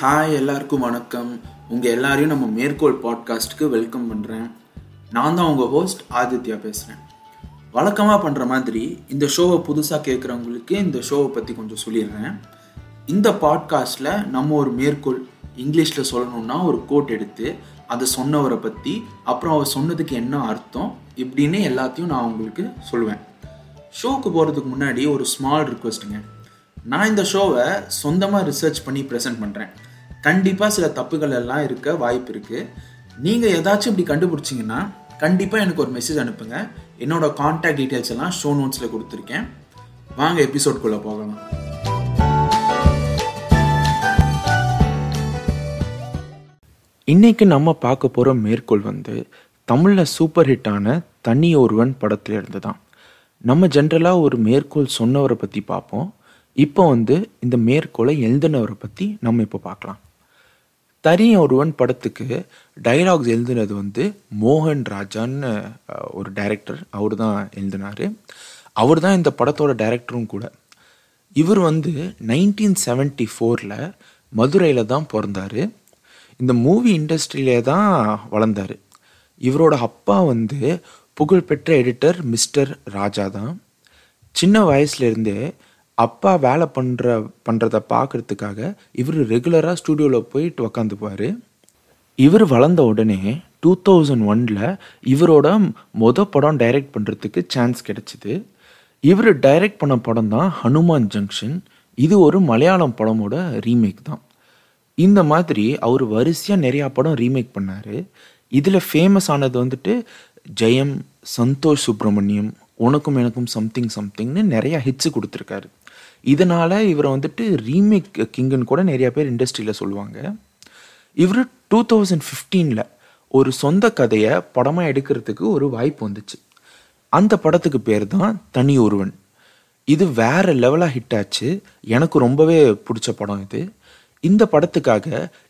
Hi எல்லாருக்கும் வணக்கம். உங்கள் எல்லாரையும் நம்ம மேற்கோள் பாட்காஸ்ட்டுக்கு வெல்கம் பண்ணுறேன் நான் தான் உங்கள் ஹோஸ்ட் ஆதித்யா பேசுகிறேன் வழக்கமாக பண்ணுற மாதிரி இந்த ஷோவை புதுசாக கேட்குறவங்களுக்கு இந்த ஷோவை பற்றி கொஞ்சம் சொல்லிடுறேன். இந்த பாட்காஸ்ட்டில் நம்ம ஒரு மேற்கோள் இங்கிலீஷில் சொல்லணும்னா ஒரு கோட் எடுத்து அதை சொன்னவரை பற்றி அப்புறம் அவர் சொன்னதுக்கு என்ன அர்த்தம் இப்படின்னு எல்லாத்தையும் நான் உங்களுக்கு சொல்லுவேன். ஷோக்கு போகிறதுக்கு முன்னாடி ஒரு ஸ்மால் ரிக்வெஸ்ட்டுங்க நான் இந்த ஷோவை சொந்தமாக ரிசர்ச் பண்ணி ப்ரெசென்ட் பண்ணுறேன் கண்டிப்பாக சில தப்புகள் எல்லாம் இருக்க வாய்ப்பு இருக்குது நீங்கள் ஏதாச்சும் இப்படி கண்டுபிடிச்சிங்கன்னா கண்டிப்பாக எனக்கு ஒரு மெசேஜ் அனுப்புங்க. என்னோட காண்டாக்ட் டீட்டெயில்ஸ் எல்லாம் ஷோ நோட்ஸில் கொடுத்துருக்கேன். வாங்க எபிசோட்குள்ளே போகலாம். இன்னைக்கு நம்ம பார்க்க போகிற மேற்கோள் வந்து தமிழில் சூப்பர் ஹிட்டான தனி ஒருவன் படத்திலிருந்து தான் நம்ம ஜென்ரலாக ஒரு மேற்கோள் சொன்னவரை பற்றி பார்ப்போம். இப்போ வந்து இந்த மேற்கோளை எழுதினவரை பற்றி நம்ம இப்போ பார்க்கலாம். தனி ஒருவன் படத்துக்கு டைலாக்ஸ் எழுதுனது வந்து மோகன் ராஜான்னு ஒரு டைரக்டர் அவர் தான் எழுதினார். அவர் தான் இந்த படத்தோட டைரக்டரும் கூட. இவர் வந்து நைன்டீன் செவன்டி ஃபோரில் மதுரையில் தான் பிறந்தார். இந்த மூவி இண்டஸ்ட்ரியிலே தான் வளர்ந்தார். இவரோட அப்பா வந்து புகழ்பெற்ற எடிட்டர் மிஸ்டர் ராஜா தான் சின்ன வயசுலேருந்தே அப்பா வேலை பண்ணுற பண்ணுறத பார்க்குறதுக்காக இவர் ரெகுலராக ஸ்டூடியோவில் போயிட்டு உக்காந்துப்பார். இவர் வளர்ந்த உடனே டூ தௌசண்ட் ஒனில் இவரோட மொத படம் டைரக்ட் பண்ணுறதுக்கு சான்ஸ் கிடைச்சிது. இவர் டைரக்ட் பண்ண படம் தான் ஹனுமான் ஜங்ஷன் இது ஒரு மலையாளம் படமோட ரீமேக் தான். இந்த மாதிரி அவர் வரிசையாக நிறையா படம் ரீமேக் பண்ணார். இதில் ஃபேமஸ் ஆனது வந்துட்டு ஜெயம் சந்தோஷ் சுப்ரமணியம் உனக்கும் எனக்கும் சம்திங் சம்திங்னு நிறையா ஹிட்ஸு கொடுத்துருக்காரு. இதனால் இவரை வந்துட்டு ரீமேக் கிங்குன்னு கூட நிறையா பேர் இண்டஸ்ட்ரியில் சொல்லுவாங்க. இவர் டூ தௌசண்ட் ஃபிஃப்டீனில் ஒரு சொந்த கதையை படமாக எடுக்கிறதுக்கு ஒரு வாய்ப்பு வந்துச்சு. அந்த படத்துக்கு பேர் தான் தனி ஒருவன். இது வேறு லெவலாக ஹிட் ஆச்சு. எனக்கு ரொம்பவே பிடிச்ச படம் இது. இந்த படத்துக்காக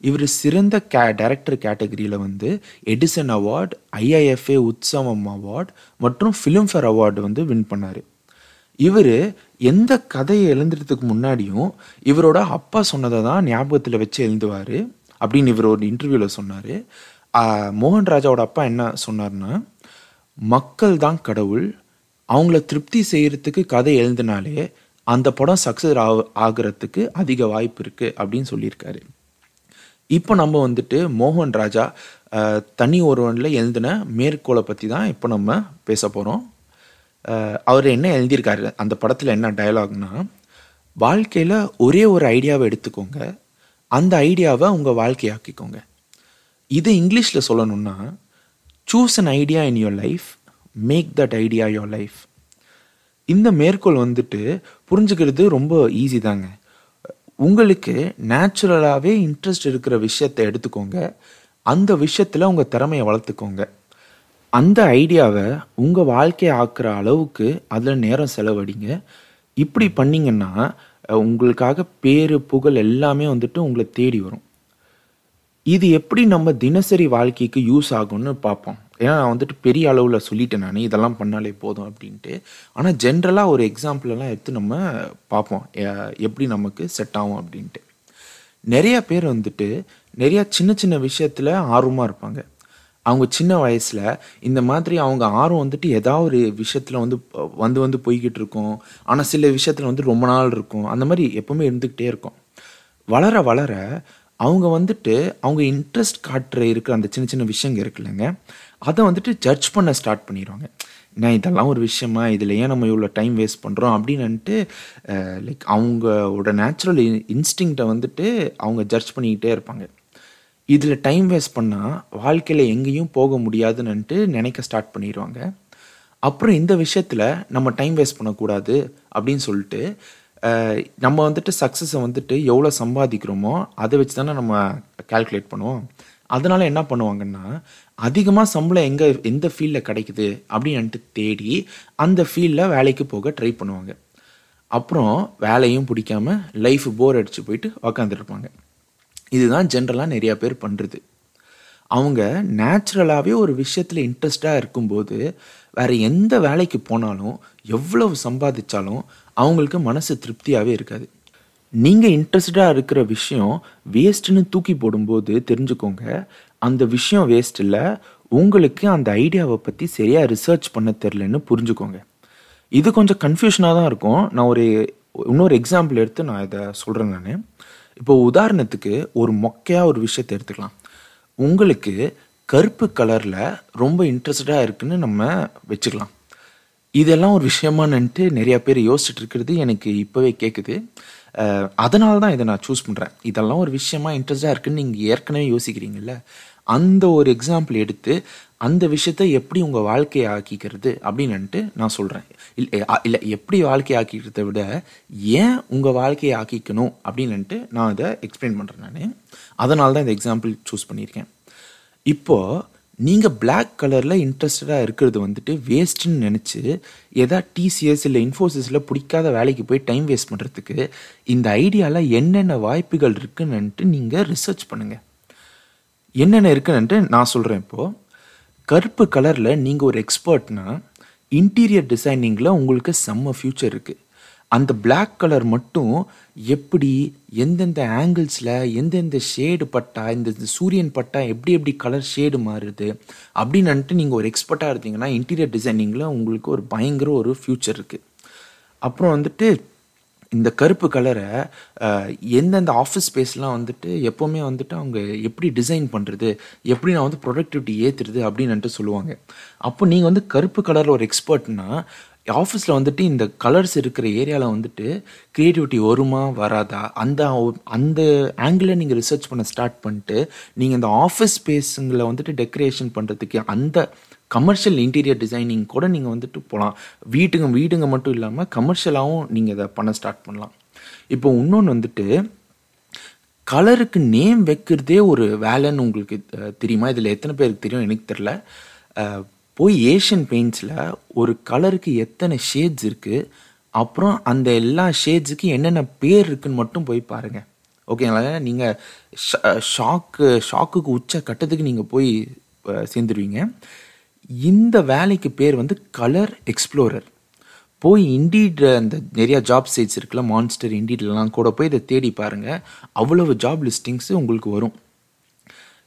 இவர் சிறந்த கே டைரக்டர் கேட்டகரியில் வந்து Edison award IIFA Utsavam award மற்றும் ஃபிலிம்ஃபேர் அவார்டு வந்து வின் பண்ணார். இவர் எந்த கதையை எழுதுறதுக்கு முன்னாடியும் இவரோட அப்பா சொன்னதை தான் ஞாபகத்தில் வச்சு எழுந்துவார் அப்படின்னு இவர் ஒரு இன்டர்வியூவில் சொன்னார். மோகன் ராஜாவோட அப்பா என்ன சொன்னார்னா மக்கள் தான் கடவுள். அவங்கள திருப்தி செய்கிறதுக்கு கதை எழுதினாலே அந்த படம் சக்ஸஸ் ஆகிறதுக்கு அதிக வாய்ப்பு இருக்குது அப்படின்னு சொல்லியிருக்காரு. இப்போ நம்ம வந்துட்டு மோகன் ராஜா தனி ஒருவனில் எழுதின மேற்கோளை பற்றி தான் இப்போ நம்ம பேச போகிறோம் அவர் என்ன எழுதியிருக்காரு? அந்த படத்தில் என்ன டயலாக்னா வாழ்க்கையில் ஒரே ஒரு ஐடியாவை எடுத்துக்கோங்க. அந்த ஐடியாவை உங்கள் வாழ்க்கையாக்கிக்கோங்க. இது இங்கிலீஷில் சொல்லணும்னா choose an idea in your life make that idea your life இந்த மேற்கோள் வந்துட்டு புரிஞ்சுக்கிறது ரொம்ப ஈஸி தாங்க. உங்களுக்கு நேச்சுரலாகவே இன்ட்ரெஸ்ட் இருக்கிற விஷயத்தை எடுத்துக்கோங்க. அந்த விஷயத்தில் உங்கள் திறமையை வளர்த்துக்கோங்க. அந்த ஐடியாவை உங்கள் வாழ்க்கையை ஆக்குற அளவுக்கு அதில் நேரம் செலவடிங்க இப்படி பண்ணிங்கன்னா உங்களுக்காக பேரு புகழ் எல்லாமே வந்துட்டு உங்களை தேடி வரும். இது எப்படி நம்ம தினசரி வாழ்க்கைக்கு யூஸ் ஆகும்னு பார்ப்போம். ஏன்னா நான் வந்துட்டு பெரிய அளவில் சொல்லிட்டேன் நான் இதெல்லாம் பண்ணாலே போதும் அப்படின்ட்டு. ஆனால் ஜென்ரலாக ஒரு எக்ஸாம்பிளெல்லாம் எடுத்து நம்ம பார்ப்போம். எப்படி நமக்கு செட் ஆகும் அப்படின்ட்டு. நிறையா பேர் வந்துட்டு நிறையா சின்ன சின்ன விஷயத்தில் ஆர்வமாக இருப்பாங்க. அவங்க சின்ன வயசில் இந்த மாதிரி அவங்க ஆர்வம் வந்துட்டு ஏதாவது ஒரு விஷயத்தில் வந்து வந்து வந்து போய்கிட்டு இருக்கும். ஆனால் சில விஷயத்தில் வந்து ரொம்ப நாள் இருக்கும். அந்த மாதிரி எப்பவுமே இருந்துக்கிட்டே இருக்கும். வளர வளர அவங்க வந்துட்டு அவங்க இன்ட்ரெஸ்ட் காட்டுற இருக்கிற அந்த சின்ன சின்ன விஷயங்க இருக்குல்லங்க அதை வந்துட்டு ஜட்ஜ் பண்ண ஸ்டார்ட் பண்ணிடுவாங்க நான் இதெல்லாம் ஒரு விஷயமா? இதில் ஏன் நம்ம இவ்வளோ டைம் வேஸ்ட் பண்ணுறோம் அப்படின்னுட்டு லைக் அவங்களோட நேச்சுரல் இன்ஸ்டிங்க்டை வந்துட்டு அவங்க ஜட்ஜ் பண்ணிக்கிட்டே இருப்பாங்க. இதில் டைம் வேஸ்ட் பண்ணால் வாழ்க்கையில் எங்கேயும் போக முடியாதுன்னுட்டு நினைக்க ஸ்டார்ட் பண்ணிடுவாங்க. அப்புறம் இந்த விஷயத்தில் நம்ம டைம் வேஸ்ட் பண்ணக்கூடாது அப்படின்னு சொல்லிட்டு நம்ம வந்துட்டு சக்ஸஸை வந்துட்டு எவ்வளோ சம்பாதிக்கிறோமோ அதை வச்சு தானே நம்ம கால்குலேட் பண்ணுவோம். அதனால் என்ன பண்ணுவாங்கன்னா அதிகமாக சம்பளம் எங்கே எந்த ஃபீல்டில் கிடைக்குது அப்படின்ட்டு தேடி அந்த ஃபீல்டில் வேலைக்கு போக ட்ரை பண்ணுவாங்க. அப்புறம் வேலையும் பிடிக்காம லைஃப் போர் அடித்து போயிட்டு உக்காந்துருப்பாங்க இதுதான் ஜென்ரலாக நிறையா பேர் பண்ணுறது அவங்க நேச்சுரலாகவே ஒரு விஷயத்தில் இன்ட்ரெஸ்டாக இருக்கும்போது வேறு எந்த வேலைக்கு போனாலும் எவ்வளவு சம்பாதிச்சாலும் அவங்களுக்கு மனசு திருப்தியாகவே இருக்காது. நீங்கள் இன்ட்ரெஸ்டாக இருக்கிற விஷயம் வேஸ்ட்டுன்னு தூக்கி போடும்போது தெரிஞ்சுக்கோங்க. அந்த விஷயம் வேஸ்ட் இல்லை உங்களுக்கு அந்த ஐடியாவை பற்றி சரியாக ரிசர்ச் பண்ண தெரிலன்னு புரிஞ்சுக்கோங்க. இது கொஞ்சம் கன்ஃபியூஷனாக தான் இருக்கும். நான் ஒரு இன்னொரு எக்ஸாம்பிள் எடுத்து நான் இதை சொல்கிறேன் நான். இப்போ உதாரணத்துக்கு ஒரு மொக்கையாக ஒரு விஷயத்தை எடுத்துக்கலாம். உங்களுக்கு கருப்பு கலரில் ரொம்ப இன்ட்ரெஸ்டாக இருக்குன்னு நம்ம வச்சுக்கலாம். இதெல்லாம் ஒரு விஷயமானன்ட்டு நிறையா பேர் யோசிச்சுட்டு இருக்கிறது எனக்கு இப்போவே கேட்குது அதனால தான் இதை நான் சூஸ் பண்ணுறேன் இதெல்லாம் ஒரு விஷயமா இன்ட்ரெஸ்டாக இருக்குன்னு நீங்கள் ஏற்கனவே யோசிக்கிறீங்கல்ல. அந்த ஒரு எக்ஸாம்பிள் எடுத்து அந்த விஷயத்த எப்படி உங்கள் வாழ்க்கையை ஆக்கிக்கிறது அப்படின்னுட்டு நான் சொல்கிறேன் இல்லை இல்லை எப்படி வாழ்க்கையை ஆக்கிக்கிறத விட ஏன் உங்கள் வாழ்க்கையை ஆக்கிக்கணும் அப்படின்னுட்டு நான் அதை எக்ஸ்பிளைன் பண்ணுறேன் நான். அதனால தான் இந்த எக்ஸாம்பிள் சூஸ் பண்ணியிருக்கேன். இப்போது நீங்கள் பிளாக் கலரில் இன்ட்ரெஸ்டடாக இருக்கிறது வந்துட்டு வேஸ்ட்டுன்னு நினச்சி எதா டிசிஎஸ் இல்லை இன்ஃபோசிஸில் பிடிக்காத வேலைக்கு போய் டைம் வேஸ்ட் பண்ணுறதுக்கு இந்த ஐடியாவில் என்னென்ன வாய்ப்புகள் இருக்குன்னுட்டு நீங்கள் ரிசர்ச் பண்ணுங்கள் என்னென்ன இருக்குன்னுட்டு நான் சொல்கிறேன் இப்போது கருப்பு கலரில் நீங்கள் ஒரு எக்ஸ்பர்ட்னா இன்டீரியர் டிசைனிங்கில் உங்களுக்கு செம்ம ஃப்யூச்சர் இருக்குது அந்த பிளாக் கலர் மட்டும் எப்படி எந்தெந்த ஆங்கிள்ஸில் எந்தெந்த ஷேடு பட்டா இந்த சூரியன் பட்டா எப்படி எப்படி கலர் ஷேடு மாறுது அப்படின்னுட்டு நீங்கள் ஒரு எக்ஸ்பர்ட்டாக இருந்தீங்கன்னா இன்டீரியர் டிசைனிங்கில் உங்களுக்கு ஒரு பயங்கர ஒரு ஃப்யூச்சர் இருக்குது அப்புறம் வந்துட்டு இந்த கருப்பு கலரை எந்தெந்த ஆஃபீஸ் ஸ்பேஸ்லாம் வந்துட்டு எப்போவுமே வந்துட்டு அவங்க எப்படி டிசைன் பண்ணுறது எப்படி நான் வந்து ப்ரொடக்டிவிட்டி ஏற்றுறது அப்படின்னுட்டு சொல்லுவாங்க. அப்போ நீங்கள் வந்து கருப்பு கலரில் ஒரு எக்ஸ்பர்ட்னா ஆஃபீஸில் வந்துட்டு இந்த கலர்ஸ் இருக்கிற ஏரியாவில் வந்துட்டு க்ரியேட்டிவிட்டி வருமா வராதா? அந்த அந்த ஆங்கிளில் நீங்கள் ரிசர்ச் பண்ண ஸ்டார்ட் பண்ணிட்டு நீங்கள் இந்த ஆஃபீஸ் ஸ்பேஸுங்களை வந்துட்டு டெக்கரேஷன் பண்ணுறதுக்கு அந்த கமர்ஷியல் இன்டீரியர் டிசைனிங் கூட நீங்கள் வந்துட்டு போகலாம் வீட்டுங்க வீடுங்க மட்டும் இல்லாமல் கமர்ஷியலாகவும் நீங்கள் இதை பண்ண ஸ்டார்ட் பண்ணலாம். இப்போ இன்னொன்று வந்துட்டு கலருக்கு நேம் வைக்கிறதே ஒரு வேலைன்னு உங்களுக்கு தெரியுமா? இதில் எத்தனை பேருக்கு தெரியும்? எனக்கு தெரில போய் ஏஷியன் பெயிண்ட்ஸில் ஒரு கலருக்கு எத்தனை ஷேட்ஸ் இருக்குது அப்புறம் அந்த எல்லா ஷேட்ஸுக்கு என்னென்ன பேர் இருக்குன்னு மட்டும் போய் பாருங்கள் ஓகேங்களா? நீங்கள் ஷாக்கு ஷாக்குக்கு உச்ச கட்டத்துக்கு நீங்கள் போய் சேர்ந்துருவீங்க. இந்த வேலைக்கு பேர் வந்து கலர் எக்ஸ்ப்ளோரர். போய் இண்டீட் அந்த நிறையா ஜாப் சைட்ஸ் இருக்குல்ல மான்ஸ்டர் இண்டீட்லாம் கூட போய் இதை தேடி பாருங்கள் அவ்வளவு ஜாப் லிஸ்டிங்ஸு உங்களுக்கு வரும்.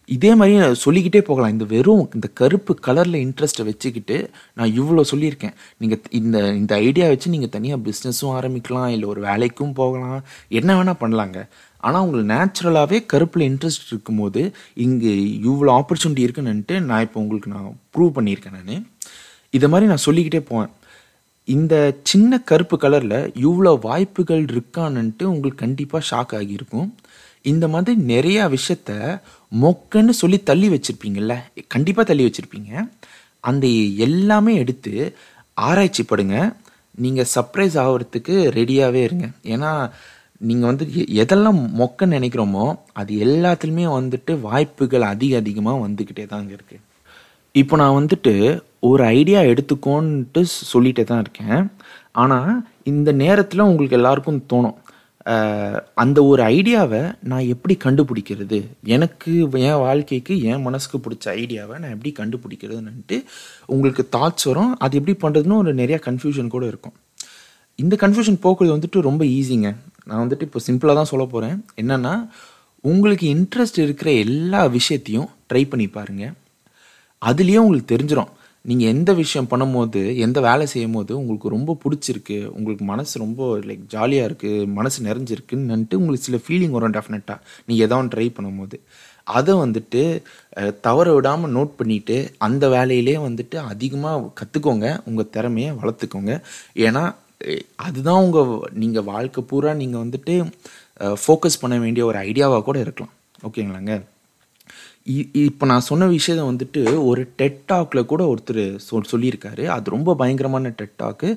இதே மாதிரி நான் சொல்லிக்கிட்டே போகலாம். இந்த வெறும் இந்த கருப்பு கலரில் இன்ட்ரெஸ்ட்டை வச்சுக்கிட்டு நான் இவ்வளோ சொல்லியிருக்கேன். நீங்கள் இந்த இந்த ஐடியா வச்சு நீங்கள் தனியாக பிஸ்னஸும் ஆரம்பிக்கலாம் இல்லை ஒரு வேலைக்கும் போகலாம். என்ன வேணால் பண்ணலாங்க. ஆனால் உங்களுக்கு நேச்சுரலாகவே கருப்பில் இன்ட்ரெஸ்ட் இருக்கும்போது இங்கே இவ்வளோ ஆப்பர்ச்சுனிட்டி இருக்குன்னுட்டு நான் இப்போ உங்களுக்கு நான் ப்ரூவ் பண்ணியிருக்கேன் நான். இதை மாதிரி நான் சொல்லிக்கிட்டே போவேன். இந்த சின்ன கருப்பு கலரில் இவ்வளோ வாய்ப்புகள் இருக்கான்னுட்டு உங்களுக்கு கண்டிப்பாக ஷாக் ஆகியிருக்கும். இந்த மாதிரி நிறையா விஷயத்த மொக்கன்னு சொல்லி தள்ளி வச்சுருப்பீங்கள்ல கண்டிப்பாக தள்ளி வச்சுருப்பீங்க. அந்த எல்லாமே எடுத்து ஆராய்ச்சி படுங்க. நீங்கள் சர்ப்ரைஸ் ஆகிறதுக்கு ரெடியாகவே இருங்க. ஏன்னா நீங்கள் வந்து எதெல்லாம் மொக்க நினைக்கிறோமோ அது எல்லாத்துலேயுமே வந்துட்டு வாய்ப்புகள் அதிக அதிகமாக வந்துக்கிட்டே தாங்க இருக்குது இப்போ நான் வந்துட்டு ஒரு ஐடியா எடுத்துக்கோன்ட்டு சொல்லிகிட்டே தான் இருக்கேன். ஆனால் இந்த நேரத்தில் உங்களுக்கு எல்லாருக்கும் தோணும். அந்த ஒரு ஐடியாவை நான் எப்படி கண்டுபிடிக்கிறது? எனக்கு என் வாழ்க்கைக்கு என் மனசுக்கு பிடிச்ச ஐடியாவை நான் எப்படி கண்டுபிடிக்கிறதுன்னுட்டு உங்களுக்கு தாட்ஸ் வரும். அது எப்படி பண்ணுறதுன்னு ஒரு நிறையா கன்ஃபியூஷன் கூட இருக்கும். இந்த கன்ஃபியூஷன் போக்குறது வந்துட்டு ரொம்ப ஈஸிங்க நான் வந்துட்டு இப்போ சிம்பிளாக தான் சொல்ல போகிறேன் என்னென்னா உங்களுக்கு இன்ட்ரெஸ்ட் இருக்கிற எல்லா விஷயத்தையும் ட்ரை பண்ணி பாருங்கள் அதுலேயே உங்களுக்கு தெரிஞ்சிடும் நீங்கள் எந்த விஷயம் பண்ணும்போது எந்த வேலை செய்யும் போது உங்களுக்கு ரொம்ப பிடிச்சிருக்கு உங்களுக்கு மனசு ரொம்ப லைக் ஜாலியாக இருக்குது மனசு நிறைஞ்சிருக்குன்னுட்டு உங்களுக்கு சில ஃபீலிங் வரும் டெஃபினட்டாக நீங்கள் எதாவது ட்ரை பண்ணும்போது. அதை வந்துட்டு தவற விடாமல் நோட் பண்ணிவிட்டு அந்த வேலையிலே வந்துட்டு அதிகமாக கற்றுக்கோங்க உங்கள் திறமையை வளர்த்துக்கோங்க. ஏன்னா அதுதான் உங்கள் நீங்கள் வாழ்க்கை பூரா நீங்கள் வந்துட்டு ஃபோக்கஸ் பண்ண வேண்டிய ஒரு ஐடியாவாக கூட இருக்கலாம். ஓகேங்களாங்க? இப்போ நான் சொன்ன விஷயத்தை வந்துட்டு ஒரு டெட்டாக்கில் கூட ஒருத்தர் சொல் சொல்லியிருக்காரு. அது ரொம்ப பயங்கரமான டெட்டாக்கு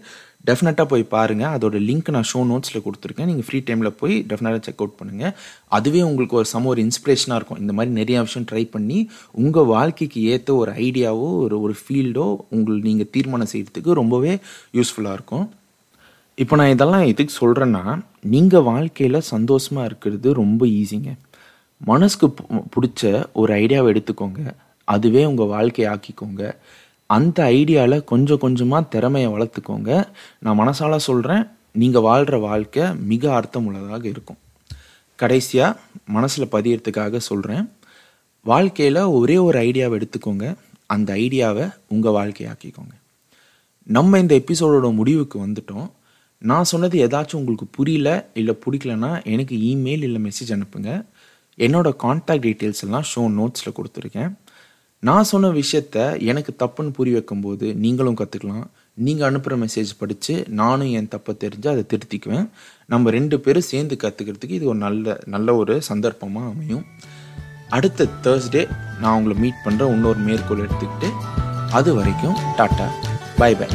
டெஃபினட்டாக போய் பாருங்கள் அதோட லிங்க் நான் ஷோ நோட்ஸில் கொடுத்துருக்கேன். நீங்கள் ஃப்ரீ டைமில் போய் டெஃபினட்டாக செக் அவுட் பண்ணுங்கள் அதுவே உங்களுக்கு ஒரு சம ஒரு இன்ஸ்பிரேஷனாக இருக்கும். இந்த மாதிரி நிறையா விஷயம் ட்ரை பண்ணி உங்கள் வாழ்க்கைக்கு ஏற்ற ஒரு ஐடியாவோ ஒரு ஒரு ஃபீல்டோ உங்களுக்கு நீங்கள் தீர்மானம் செய்கிறதுக்கு ரொம்பவே யூஸ்ஃபுல்லாக இருக்கும். இப்போ நான் இதெல்லாம் எதுக்கு சொல்கிறேன்னா நீங்கள் வாழ்க்கையில் சந்தோஷமாக இருக்கிறது ரொம்ப ஈஸிங்க மனசுக்கு பிடிச்ச ஒரு ஐடியாவை எடுத்துக்கோங்க. அதுவே உங்கள் வாழ்க்கையை ஆக்கிக்கோங்க. அந்த ஐடியாவில் கொஞ்சம் கொஞ்சமாக திறமையை வளர்த்துக்கோங்க. நான் மனசால் சொல்கிறேன் நீங்கள் வாழ்கிற வாழ்க்கை மிக அர்த்தமுள்ளதாக இருக்கும். கடைசியாக மனசில் பதியறதுக்காக சொல்கிறேன் வாழ்க்கையில் ஒரே ஒரு ஐடியாவை எடுத்துக்கோங்க. அந்த ஐடியாவை உங்கள் வாழ்க்கையாக்கிக்கோங்க நம்ம இந்த எபிசோடோட முடிவுக்கு வந்துட்டோம். நான் சொன்னது ஏதாச்சும் உங்களுக்கு புரியல இல்லை பிடிக்கலனா எனக்கு இமெயில் இல்லை மெசேஜ் அனுப்புங்க. என்னோடய காண்டாக்ட் டீட்டெயில்ஸ் எல்லாம் ஷோ நோட்ஸில் கொடுத்துருக்கேன். நான் சொன்ன விஷயத்த எனக்கு தப்புன்னு புரிய வைக்கும்போது நீங்களும் கற்றுக்கலாம் நீங்கள் அனுப்புகிற மெசேஜ் படித்து நானும் என் தப்பை தெரிஞ்சு அதை திருத்திக்குவேன். நம்ம ரெண்டு பேரும் சேர்ந்து கற்றுக்கிறதுக்கு இது ஒரு நல்ல நல்ல ஒரு சந்தர்ப்பமாக அமையும். அடுத்த தேர்ஸ்டே நான் உங்களை மீட் பண்ணுற இன்னொரு மேற்கோள் எடுத்துக்கிட்டு அது வரைக்கும் டாட்டா. By by